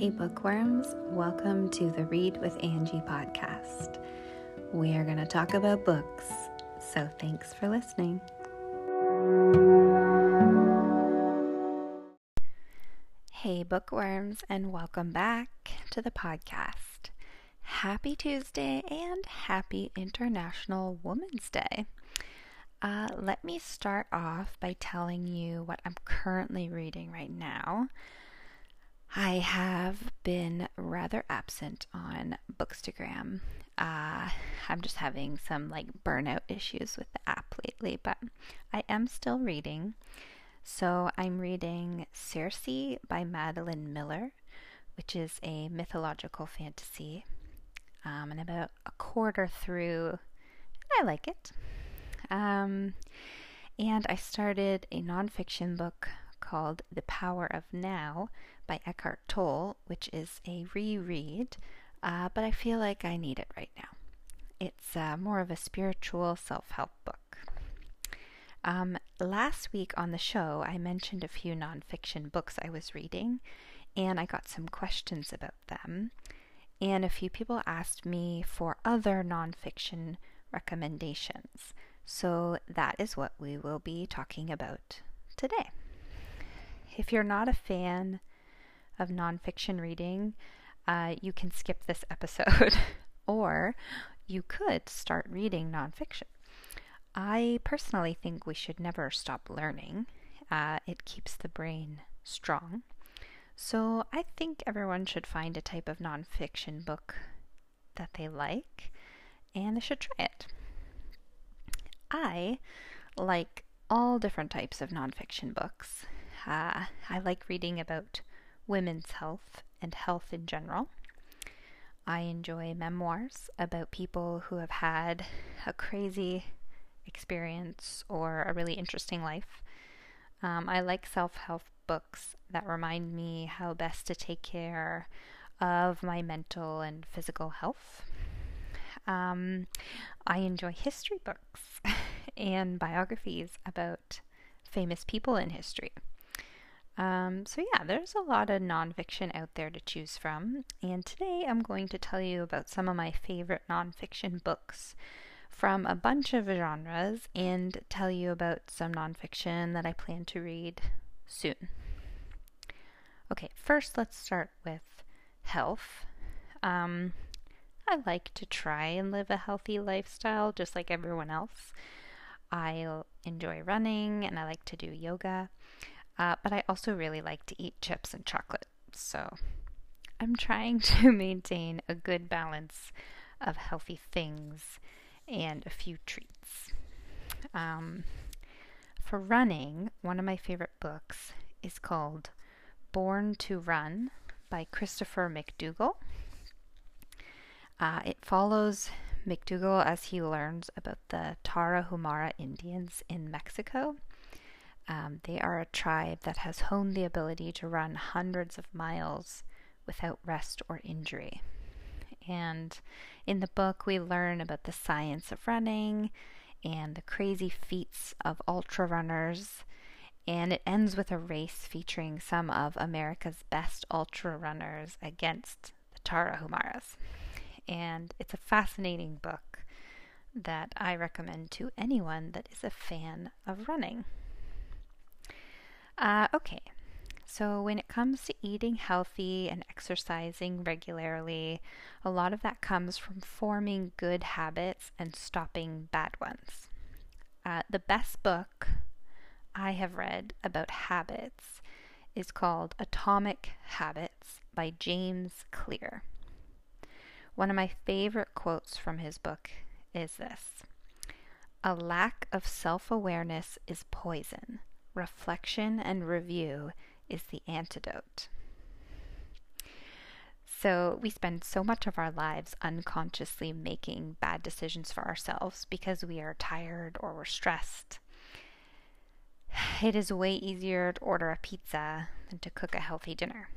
Hey, bookworms, welcome to the Read with Angie podcast. We are going to talk about books, so thanks for listening. Hey, bookworms, and welcome back to the podcast. Happy Tuesday and happy International Women's Day. Uh, let me start off by telling you what I'm currently reading right now. I have been rather absent on Bookstagram. Uh, I'm just having some like burnout issues with the app lately, but I am still reading. So I'm reading Circe by Madeline Miller, which is a mythological fantasy. Um, and about a quarter through, I like it. Um, and I started a nonfiction book called The Power of Now by Eckhart Tolle, which is a reread, uh, but I feel like I need it right now. It's uh, more of a spiritual self help book. Um, last week on the show, I mentioned a few nonfiction books I was reading, and I got some questions about them. And a few people asked me for other nonfiction recommendations. So that is what we will be talking about today. If you're not a fan of nonfiction reading, uh, you can skip this episode, or you could start reading nonfiction. I personally think we should never stop learning. Uh, it keeps the brain strong. So I think everyone should find a type of nonfiction book that they like, and they should try it. I like all different types of nonfiction books. Uh, I like reading about women's health and health in general. I enjoy memoirs about people who have had a crazy experience or a really interesting life. Um, I like self help books that remind me how best to take care of my mental and physical health. Um, I enjoy history books and biographies about famous people in history. Um, so, yeah, there's a lot of nonfiction out there to choose from, and today I'm going to tell you about some of my favorite nonfiction books from a bunch of genres and tell you about some nonfiction that I plan to read soon. Okay, first let's start with health. Um, I like to try and live a healthy lifestyle just like everyone else. I enjoy running and I like to do yoga, uh, but I also really like to eat chips and chocolate. So I'm trying to maintain a good balance of healthy things and a few treats. Um, for running, one of my favorite books is called Born to Run by Christopher McDougall. Uh, it follows McDougall as he learns about the Tarahumara Indians in Mexico. Um, they are a tribe that has honed the ability to run hundreds of miles without rest or injury. And in the book, we learn about the science of running and the crazy feats of ultra runners. And it ends with a race featuring some of America's best ultra runners against the Tarahumaras and it's a fascinating book that I recommend to anyone that is a fan of running. Uh, okay, so when it comes to eating healthy and exercising regularly, a lot of that comes from forming good habits and stopping bad ones. Uh, the best book I have read about habits is called Atomic Habits by James Clear. One of my favorite quotes from his book is this A lack of self awareness is poison. Reflection and review is the antidote. So, we spend so much of our lives unconsciously making bad decisions for ourselves because we are tired or we're stressed. It is way easier to order a pizza than to cook a healthy dinner.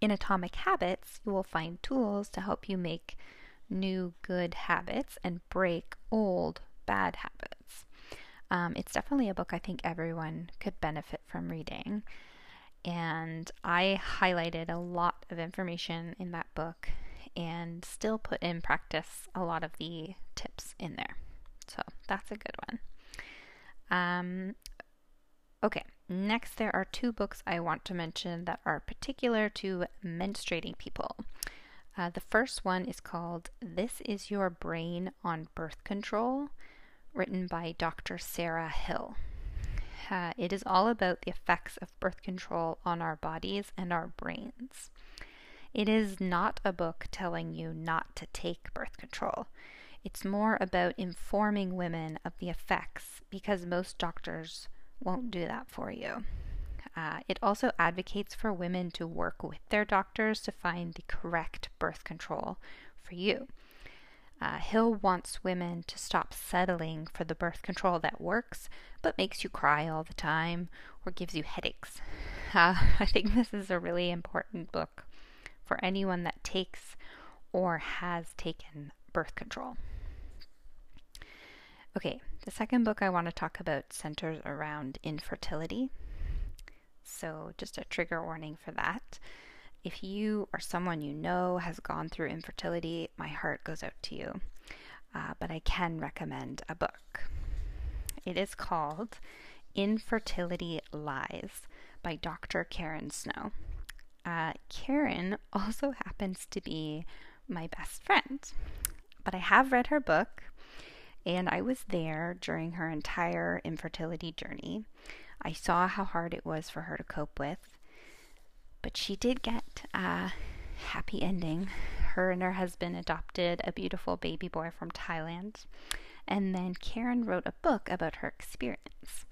In Atomic Habits, you will find tools to help you make new good habits and break old bad habits. Um, it's definitely a book I think everyone could benefit from reading. And I highlighted a lot of information in that book and still put in practice a lot of the tips in there. So that's a good one. Um, okay, next, there are two books I want to mention that are particular to menstruating people. Uh, the first one is called This Is Your Brain on Birth Control, written by Dr. Sarah Hill. Uh, it is all about the effects of birth control on our bodies and our brains. It is not a book telling you not to take birth control. It's more about informing women of the effects because most doctors won't do that for you. Uh, it also advocates for women to work with their doctors to find the correct birth control for you. Uh, Hill wants women to stop settling for the birth control that works but makes you cry all the time or gives you headaches. Uh, I think this is a really important book for anyone that takes or has taken birth control. Okay, the second book I want to talk about centers around infertility. So, just a trigger warning for that. If you or someone you know has gone through infertility, my heart goes out to you. Uh, but I can recommend a book. It is called Infertility Lies by Dr. Karen Snow. Uh, Karen also happens to be my best friend, but I have read her book and I was there during her entire infertility journey. I saw how hard it was for her to cope with, but she did get a happy ending. Her and her husband adopted a beautiful baby boy from Thailand, and then Karen wrote a book about her experience.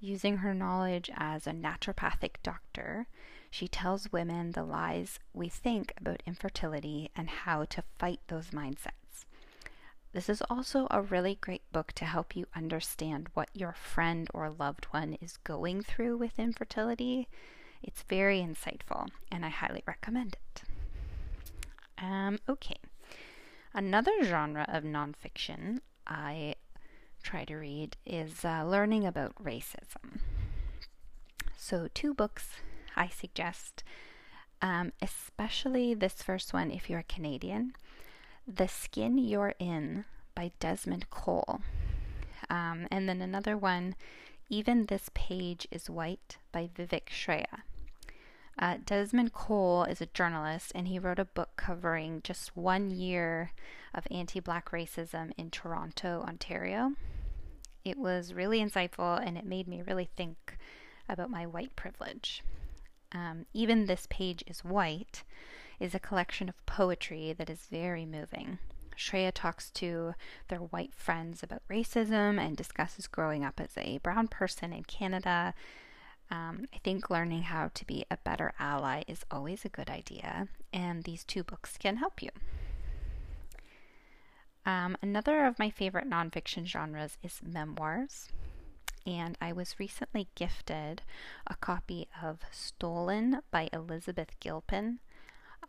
Using her knowledge as a naturopathic doctor, she tells women the lies we think about infertility and how to fight those mindsets. This is also a really great book to help you understand what your friend or loved one is going through with infertility. It's very insightful, and I highly recommend it. Um, okay. Another genre of nonfiction I try to read is uh, learning about racism. So, two books I suggest, um, especially this first one if you're a Canadian. The Skin You're In by Desmond Cole. Um, and then another one, Even This Page is White by Vivek Shraya. Uh, Desmond Cole is a journalist and he wrote a book covering just one year of anti black racism in Toronto, Ontario. It was really insightful and it made me really think about my white privilege. Um, Even This Page is White is a collection of poetry that is very moving. Shraya talks to their white friends about racism and discusses growing up as a brown person in Canada. Um, I think learning how to be a better ally is always a good idea, and these two books can help you. Um, another of my favorite nonfiction genres is memoirs, and I was recently gifted a copy of Stolen by Elizabeth Gilpin.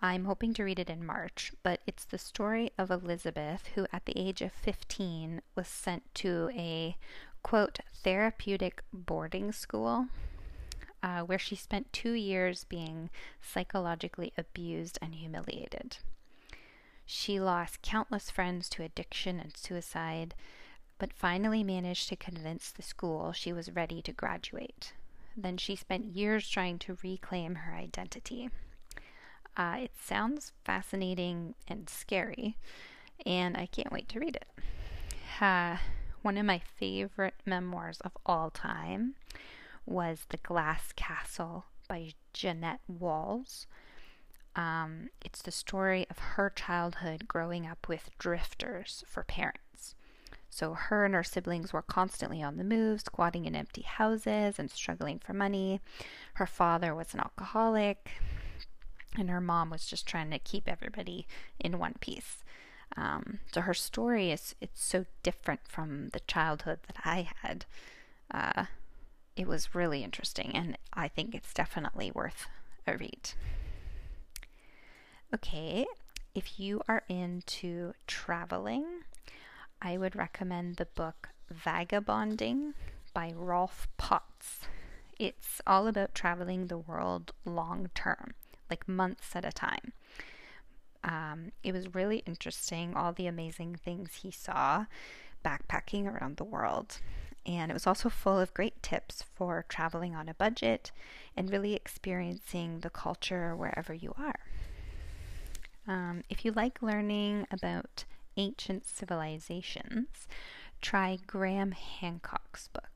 I'm hoping to read it in March, but it's the story of Elizabeth, who at the age of 15 was sent to a quote therapeutic boarding school uh, where she spent two years being psychologically abused and humiliated. She lost countless friends to addiction and suicide, but finally managed to convince the school she was ready to graduate. Then she spent years trying to reclaim her identity. Uh, it sounds fascinating and scary, and I can't wait to read it. Uh, one of my favorite memoirs of all time was The Glass Castle by Jeanette Walls. Um, it's the story of her childhood growing up with drifters for parents. So, her and her siblings were constantly on the move, squatting in empty houses and struggling for money. Her father was an alcoholic and her mom was just trying to keep everybody in one piece. Um, so her story is it's so different from the childhood that I had. Uh, it was really interesting, and I think it's definitely worth a read. Okay, if you are into traveling, I would recommend the book Vagabonding by Rolf Potts. It's all about traveling the world long term, like months at a time. Um, it was really interesting, all the amazing things he saw backpacking around the world. And it was also full of great tips for traveling on a budget and really experiencing the culture wherever you are. Um, if you like learning about ancient civilizations, try Graham Hancock's books.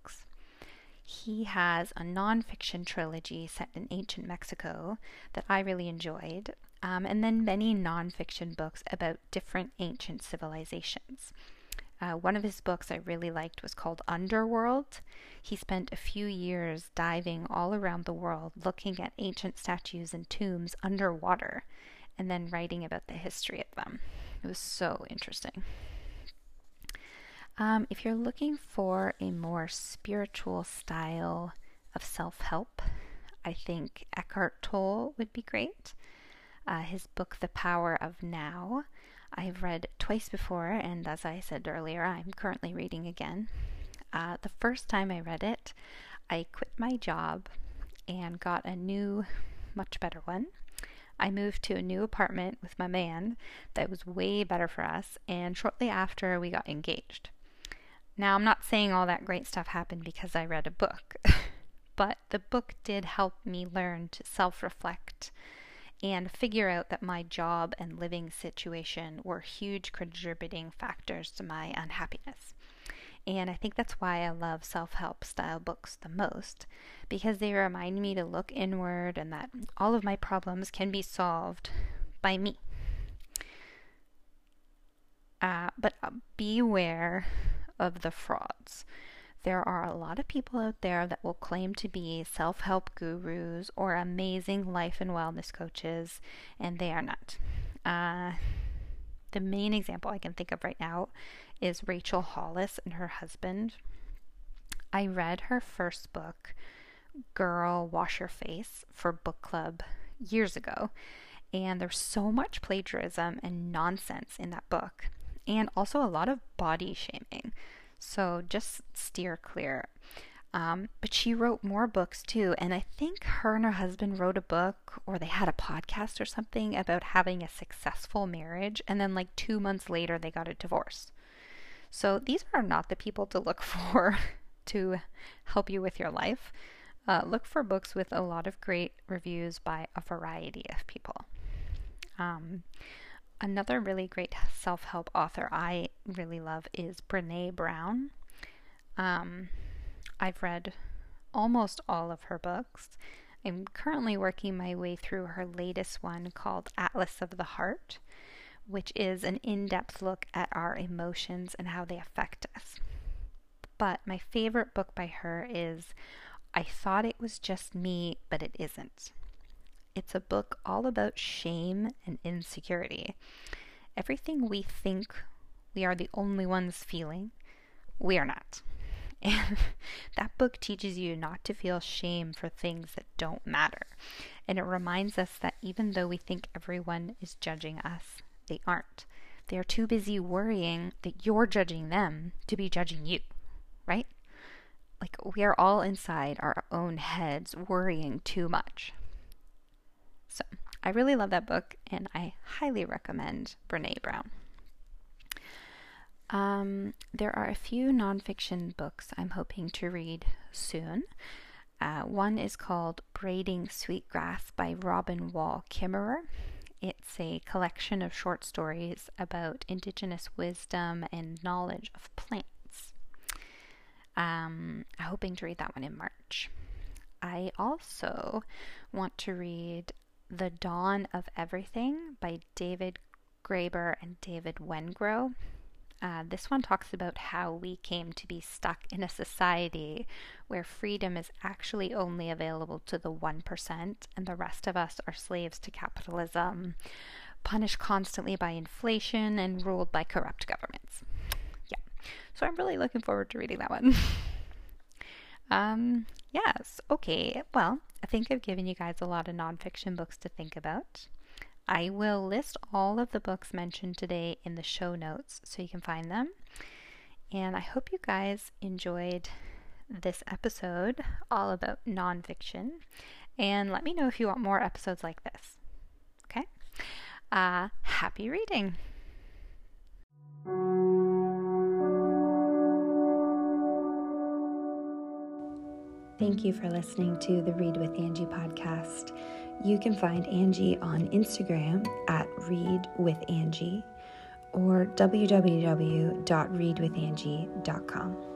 He has a nonfiction trilogy set in ancient Mexico that I really enjoyed, um, and then many nonfiction books about different ancient civilizations. Uh, one of his books I really liked was called Underworld. He spent a few years diving all around the world looking at ancient statues and tombs underwater and then writing about the history of them. It was so interesting. Um, if you're looking for a more spiritual style of self help, I think Eckhart Tolle would be great. Uh, his book, The Power of Now, I've read twice before, and as I said earlier, I'm currently reading again. Uh, the first time I read it, I quit my job and got a new, much better one. I moved to a new apartment with my man that was way better for us, and shortly after, we got engaged. Now, I'm not saying all that great stuff happened because I read a book, but the book did help me learn to self reflect and figure out that my job and living situation were huge contributing factors to my unhappiness. And I think that's why I love self help style books the most, because they remind me to look inward and that all of my problems can be solved by me. Uh, but uh, beware of the frauds. There are a lot of people out there that will claim to be self help gurus or amazing life and wellness coaches, and they are not. Uh, the main example I can think of right now is Rachel Hollis and her husband. I read her first book, Girl Wash Your Face, for book club years ago, and there's so much plagiarism and nonsense in that book, and also a lot of body shaming. So just steer clear. Um, but she wrote more books too. And I think her and her husband wrote a book or they had a podcast or something about having a successful marriage. And then, like, two months later, they got a divorce. So these are not the people to look for to help you with your life. Uh, look for books with a lot of great reviews by a variety of people. Um, Another really great self help author I really love is Brené Brown. Um, I've read almost all of her books. I'm currently working my way through her latest one called Atlas of the Heart, which is an in depth look at our emotions and how they affect us. But my favorite book by her is I Thought It Was Just Me, but It Isn't. It's a book all about shame and insecurity. Everything we think we are the only ones feeling, we are not. And that book teaches you not to feel shame for things that don't matter. And it reminds us that even though we think everyone is judging us, they aren't. They are too busy worrying that you're judging them to be judging you, right? Like we are all inside our own heads worrying too much. So I really love that book and I highly recommend Brené Brown. Um, there are a few nonfiction books I'm hoping to read soon. Uh, one is called Braiding Sweetgrass by Robin Wall Kimmerer. It's a collection of short stories about indigenous wisdom and knowledge of plants. Um, I'm hoping to read that one in March. I also want to read the Dawn of Everything by David Graeber and David Wengrow. Uh, this one talks about how we came to be stuck in a society where freedom is actually only available to the 1%, and the rest of us are slaves to capitalism, punished constantly by inflation, and ruled by corrupt governments. Yeah, so I'm really looking forward to reading that one. um, yes, okay, well, I think I've given you guys a lot of nonfiction books to think about. I will list all of the books mentioned today in the show notes so you can find them. And I hope you guys enjoyed this episode all about nonfiction and let me know if you want more episodes like this. Okay? Uh, happy reading! Thank you for listening to the Read with Angie podcast. You can find Angie on Instagram at Read with Angie or www.readwithangie.com.